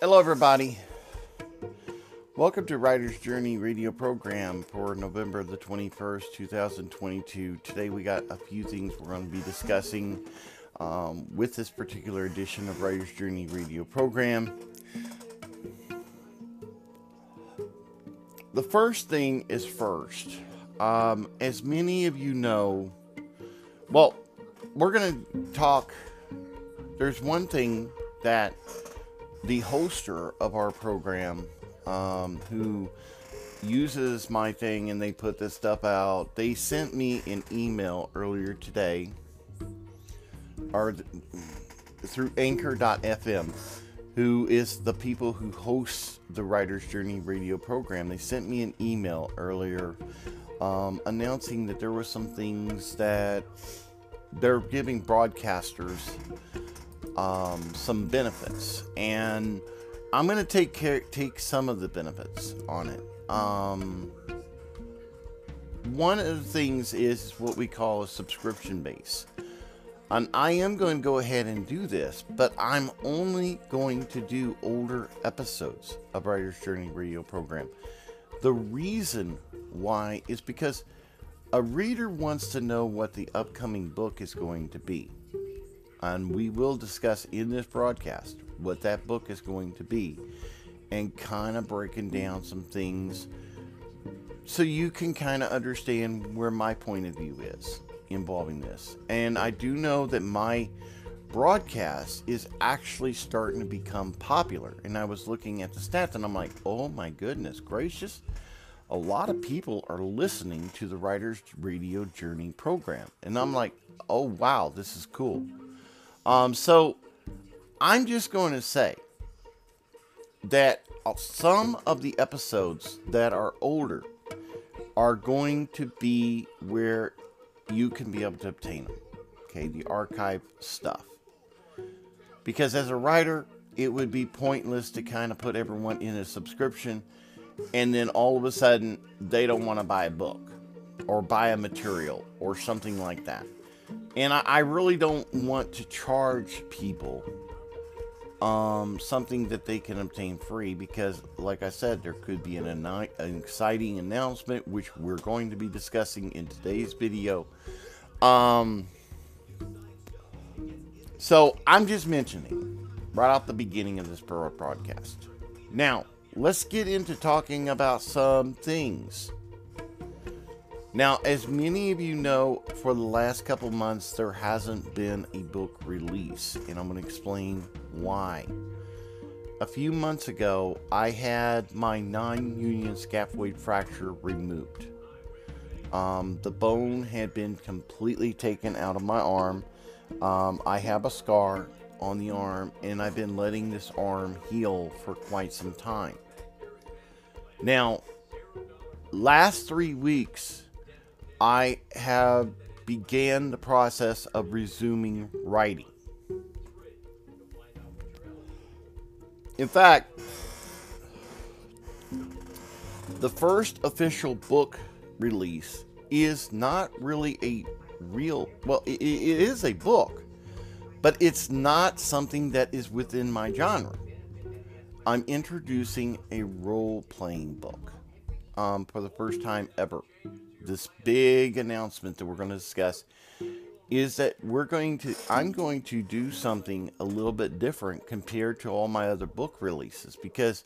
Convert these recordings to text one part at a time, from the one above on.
Hello, everybody. Welcome to Writer's Journey radio program for November the 21st, 2022. Today, we got a few things we're going to be discussing um, with this particular edition of Writer's Journey radio program. The first thing is first. Um, as many of you know, well, we're going to talk. There's one thing that the hoster of our program, um, who uses my thing and they put this stuff out, they sent me an email earlier today, or through Anchor.fm, who is the people who hosts the Writer's Journey radio program. They sent me an email earlier um, announcing that there were some things that they're giving broadcasters um, some benefits, and I'm to take care, take some of the benefits on it. Um, one of the things is what we call a subscription base. And I am going to go ahead and do this, but I'm only going to do older episodes of Writer's Journey radio program. The reason why is because a reader wants to know what the upcoming book is going to be. And we will discuss in this broadcast what that book is going to be and kind of breaking down some things so you can kind of understand where my point of view is involving this. And I do know that my broadcast is actually starting to become popular. And I was looking at the stats and I'm like, oh my goodness gracious. A lot of people are listening to the Writer's Radio Journey program. And I'm like, oh wow, this is cool. Um, so I'm just going to say that some of the episodes that are older are going to be where you can be able to obtain them. Okay, the archive stuff. Because as a writer, it would be pointless to kind of put everyone in a subscription and then all of a sudden they don't want to buy a book or buy a material or something like that. And I, I really don't want to charge people um, something that they can obtain free because, like I said, there could be an, an exciting announcement which we're going to be discussing in today's video. Um, so I'm just mentioning right off the beginning of this broadcast. Now, let's get into talking about some things. Now, as many of you know, for the last couple months, there hasn't been a book release, and I'm going to explain why. A few months ago, I had my non union scaphoid fracture removed. Um, the bone had been completely taken out of my arm. Um, I have a scar on the arm, and I've been letting this arm heal for quite some time. Now, last three weeks, I have began the process of resuming writing. In fact, the first official book release is not really a real, well, it, it is a book, but it's not something that is within my genre. I'm introducing a role playing book um, for the first time ever this big announcement that we're going to discuss is that we're going to I'm going to do something a little bit different compared to all my other book releases because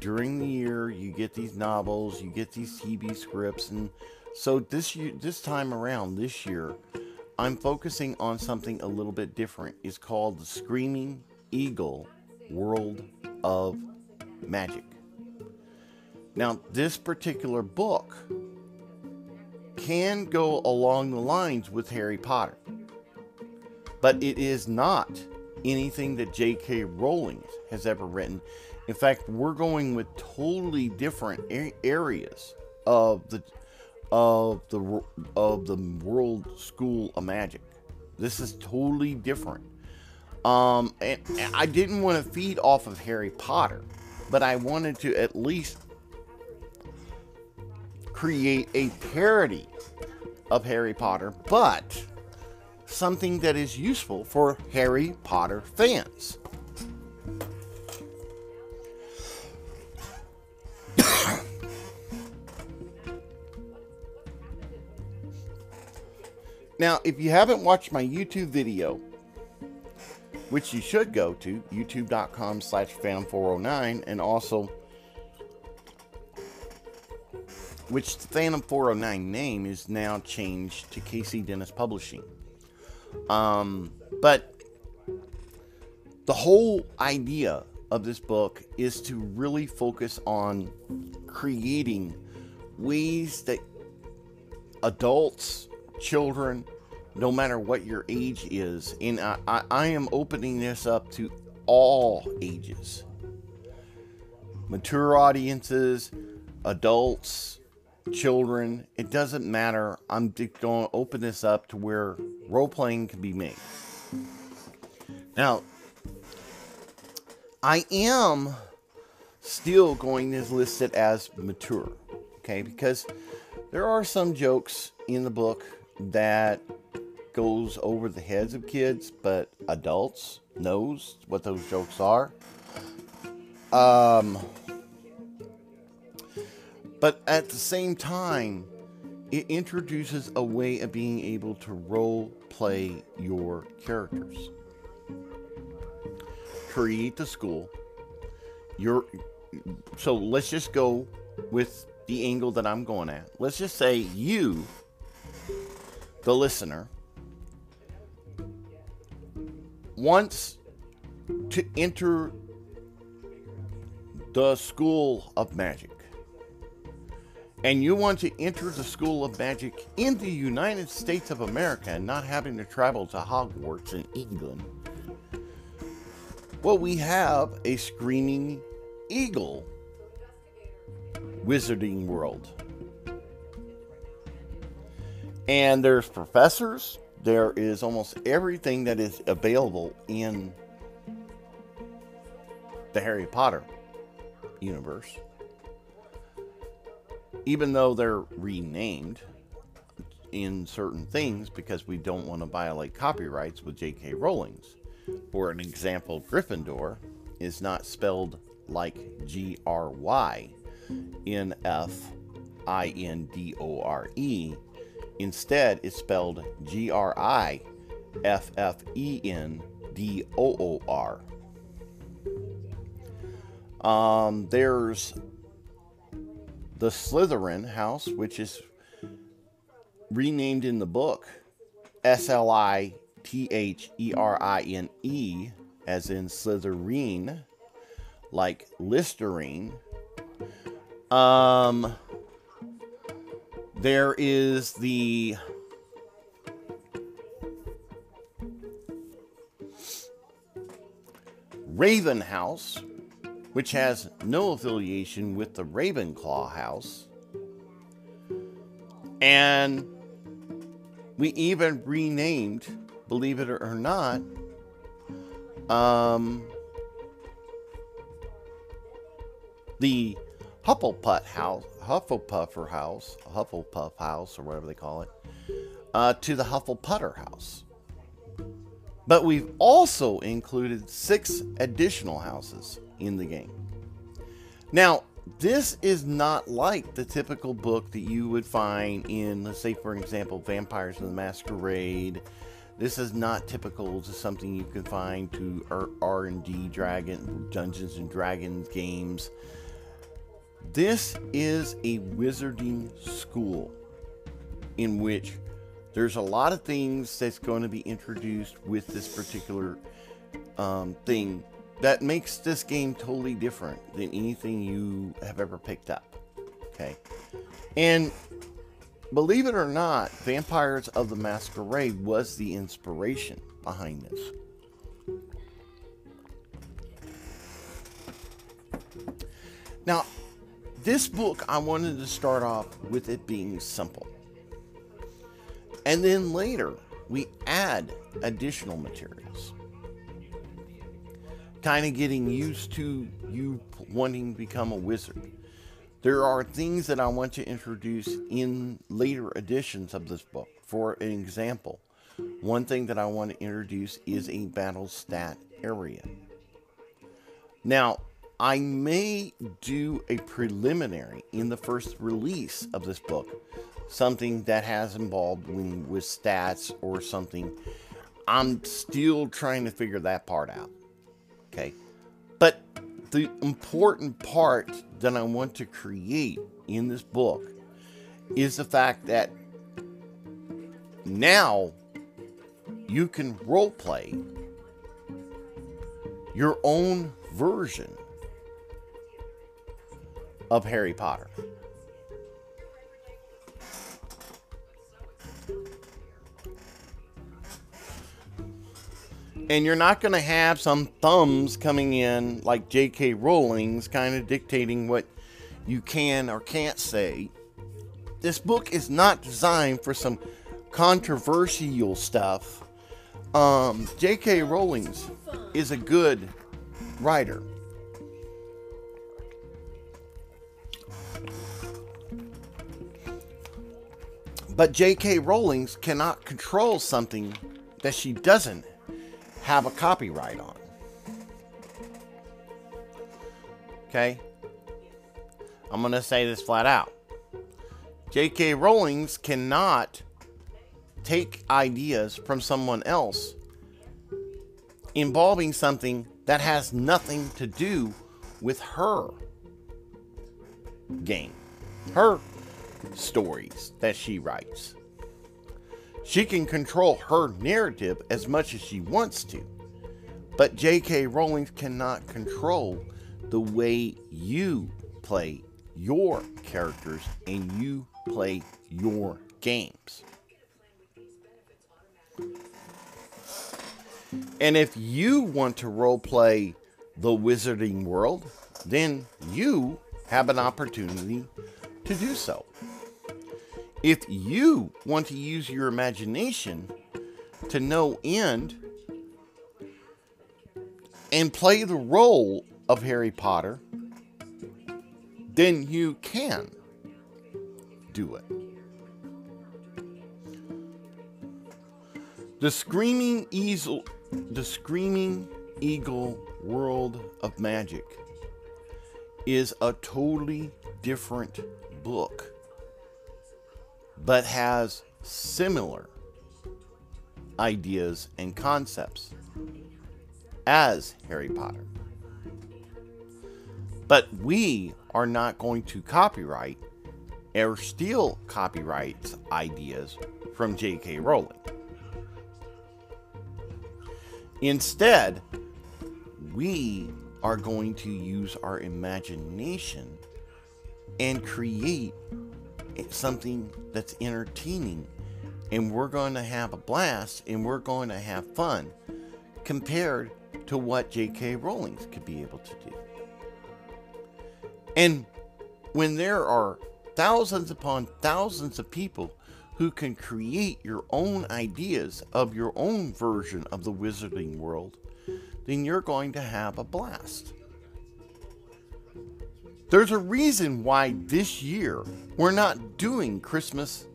during the year you get these novels, you get these TV scripts and so this year, this time around this year I'm focusing on something a little bit different. It's called the Screaming Eagle World of Magic. Now, this particular book can go along the lines with Harry Potter. But it is not anything that J.K. Rowling has ever written. In fact, we're going with totally different areas of the of the of the world school of magic. This is totally different. Um, and I didn't want to feed off of Harry Potter, but I wanted to at least create a parody of Harry Potter, but something that is useful for Harry Potter fans. now, if you haven't watched my YouTube video, which you should go to YouTube.com/slash/phantom409, and also which Phantom 409 name is now changed to KC Dennis Publishing. Um, but the whole idea of this book is to really focus on creating ways that adults, children, no matter what your age is, and I, I am opening this up to all ages mature audiences, adults, children, it doesn't matter. I'm going to open this up to where role playing can be made. Now, I am still going to list it as mature, okay? Because there are some jokes in the book that goes over the heads of kids, but adults knows what those jokes are. Um, but at the same time, it introduces a way of being able to role play your characters create the school. You're so let's just go with the angle that I'm going at. Let's just say you, the listener, wants to enter the school of magic. And you want to enter the school of magic in the United States of America and not having to travel to Hogwarts in England well, we have a screaming eagle wizarding world. And there's professors, there is almost everything that is available in the Harry Potter universe. Even though they're renamed in certain things because we don't want to violate copyrights with J.K. Rowling's. For an example, Gryffindor is not spelled like G R Y N F I N D O R E. Instead, it's spelled G R I F F E N D O O R. Um, there's the Slytherin house, which is renamed in the book S L I T H E R I N E, as in Slytherin, like Listerine. Um, there is the Raven House, which has no affiliation with the Ravenclaw House. And we even renamed believe it or not, um, the Hufflepuff house, Hufflepuffer house, Hufflepuff house, or whatever they call it, uh, to the Huffleputter house. But we've also included six additional houses in the game. Now, this is not like the typical book that you would find in, let's say, for example, Vampires of the Masquerade, this is not typical to something you can find to R&D Dragon Dungeons and Dragons games. This is a wizarding school in which there's a lot of things that's going to be introduced with this particular um, thing that makes this game totally different than anything you have ever picked up. Okay. And Believe it or not, Vampires of the Masquerade was the inspiration behind this. Now, this book, I wanted to start off with it being simple. And then later, we add additional materials. Kind of getting used to you wanting to become a wizard. There are things that I want to introduce in later editions of this book. For an example, one thing that I want to introduce is a battle stat area. Now, I may do a preliminary in the first release of this book something that has involved with, with stats or something. I'm still trying to figure that part out. Okay. But the important part that I want to create in this book is the fact that now you can role play your own version of Harry Potter. And you're not going to have some thumbs coming in like J.K. Rowling's kind of dictating what you can or can't say. This book is not designed for some controversial stuff. Um, J.K. Rowling's is a good writer. But J.K. Rowling's cannot control something that she doesn't have a copyright on. Okay? I'm going to say this flat out. J.K. Rowling's cannot take ideas from someone else involving something that has nothing to do with her game, her stories that she writes. She can control her narrative as much as she wants to, but J.K. Rowling cannot control the way you play your characters and you play your games. And if you want to role play the wizarding world, then you have an opportunity to do so. If you want to use your imagination to no end and play the role of Harry Potter, then you can do it. The Screaming Easel the Screaming Eagle World of Magic is a totally different book, but has similar ideas and concepts as Harry Potter. But we are not going to copyright or steal copyrights ideas from J.K. Rowling. Instead, we are going to use our imagination and create something that's entertaining. And we're going to have a blast and we're going to have fun compared to what J.K. Rowling could be able to do. And when there are thousands upon thousands of people who can create your own ideas of your own version of the wizarding world, then you're going to have a blast. There's a reason why this year we're not doing Christmas,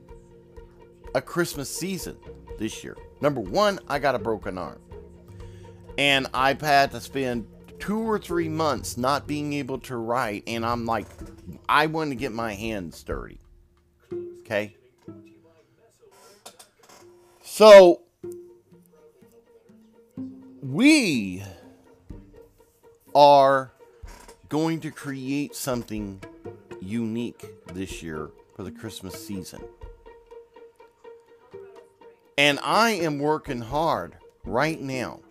a Christmas season this year. Number one, I got a broken arm. And I've had to spend two or three months not being able to write. And I'm like, I want to get my hands dirty. Okay? So we are going to create something unique this year for the Christmas season. And I am working hard right now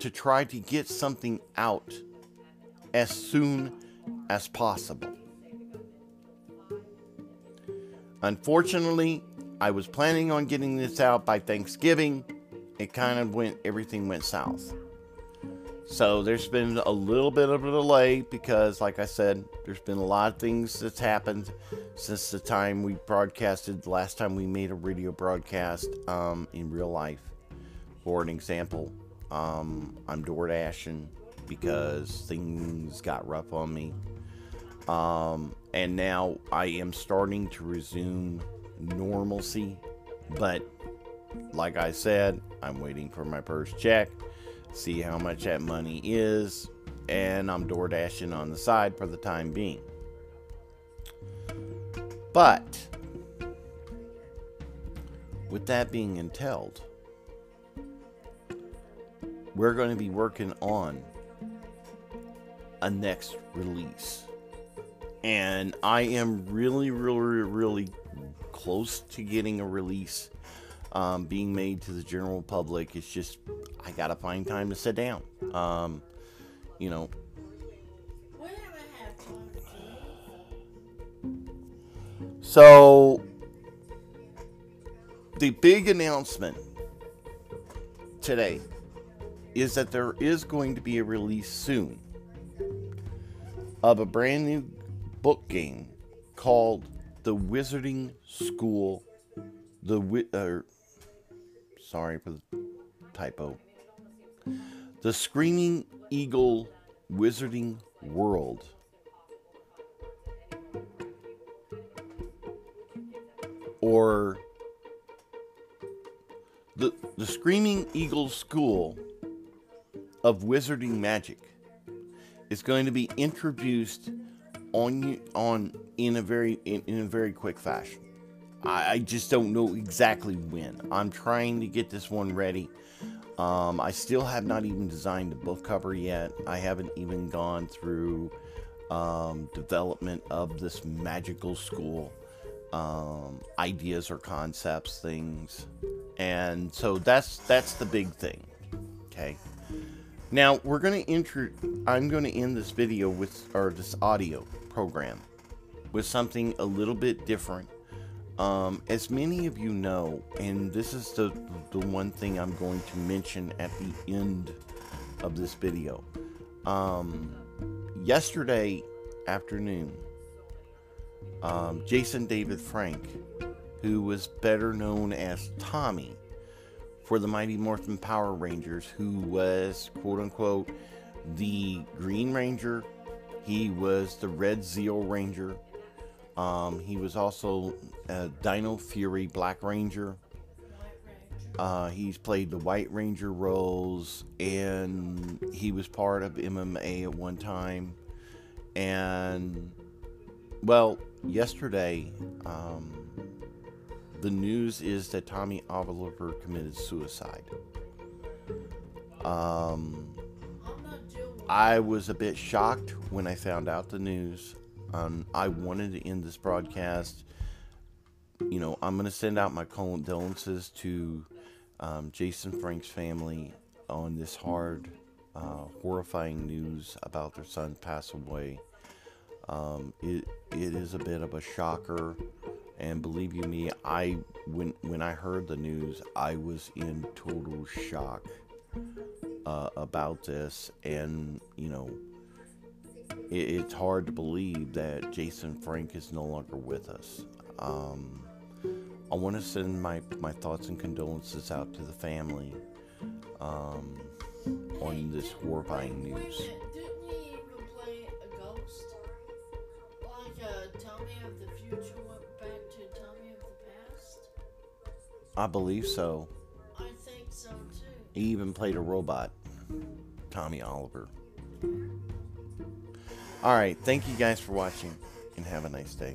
to try to get something out as soon as possible. Unfortunately, I was planning on getting this out by Thanksgiving. It kind of went, everything went south. So there's been a little bit of a delay because, like I said, there's been a lot of things that's happened since the time we broadcasted, the last time we made a radio broadcast um, in real life. For an example, um, I'm door dashing because things got rough on me. Um, and now I am starting to resume normalcy. But like I said, I'm waiting for my first check, see how much that money is, and I'm door dashing on the side for the time being. But with that being entailed, we're going to be working on a next release. And I am really, really, really close to getting a release um, being made to the general public. It's just, I got to find time to sit down. Um, you know, so the big announcement today is that there is going to be a release soon of a brand new book game called The Wizarding School. The wi- uh, sorry for the typo. The Screaming Eagle Wizarding World. Or the the Screaming Eagle School of Wizarding Magic is going to be introduced on on in a very in, in a very quick fashion. I, I, just don't know exactly when. I'm trying to get this one ready. Um, I still have not even designed the book cover yet. I haven't even gone through um, development of this magical school um, ideas or concepts, things, and so that's that's the big thing. Okay. Now we're going to intro. I'm going to end this video with or this audio program with something a little bit different. Um, as many of you know, and this is the the one thing I'm going to mention at the end of this video. Um, yesterday afternoon, um, Jason David Frank, who was better known as Tommy for the Mighty Morphin Power Rangers, who was quote unquote the Green Ranger. He was the Red Zeo Ranger. Um, he was also a Dino Fury Black Ranger. Uh, he's played the White Ranger roles, and he was part of MMA at one time. And well, yesterday, um, the news is that Tommy Oliver committed suicide. Um, I was a bit shocked when I found out the news. Um, I wanted to end this broadcast. You know, I'm going to send out my condolences to um, Jason Frank's family on this hard, uh, horrifying news about their son passing away. Um, it it is a bit of a shocker, and believe you me, I when when I heard the news, I was in total shock uh, about this, and you know, it's hard to believe that Jason Frank is no longer with us. Um, I want to send my my thoughts and condolences out to the family um, on this horrifying news. I believe so. I think so too. He even played a robot, Tommy Oliver. All right, thank you guys for watching and have a nice day.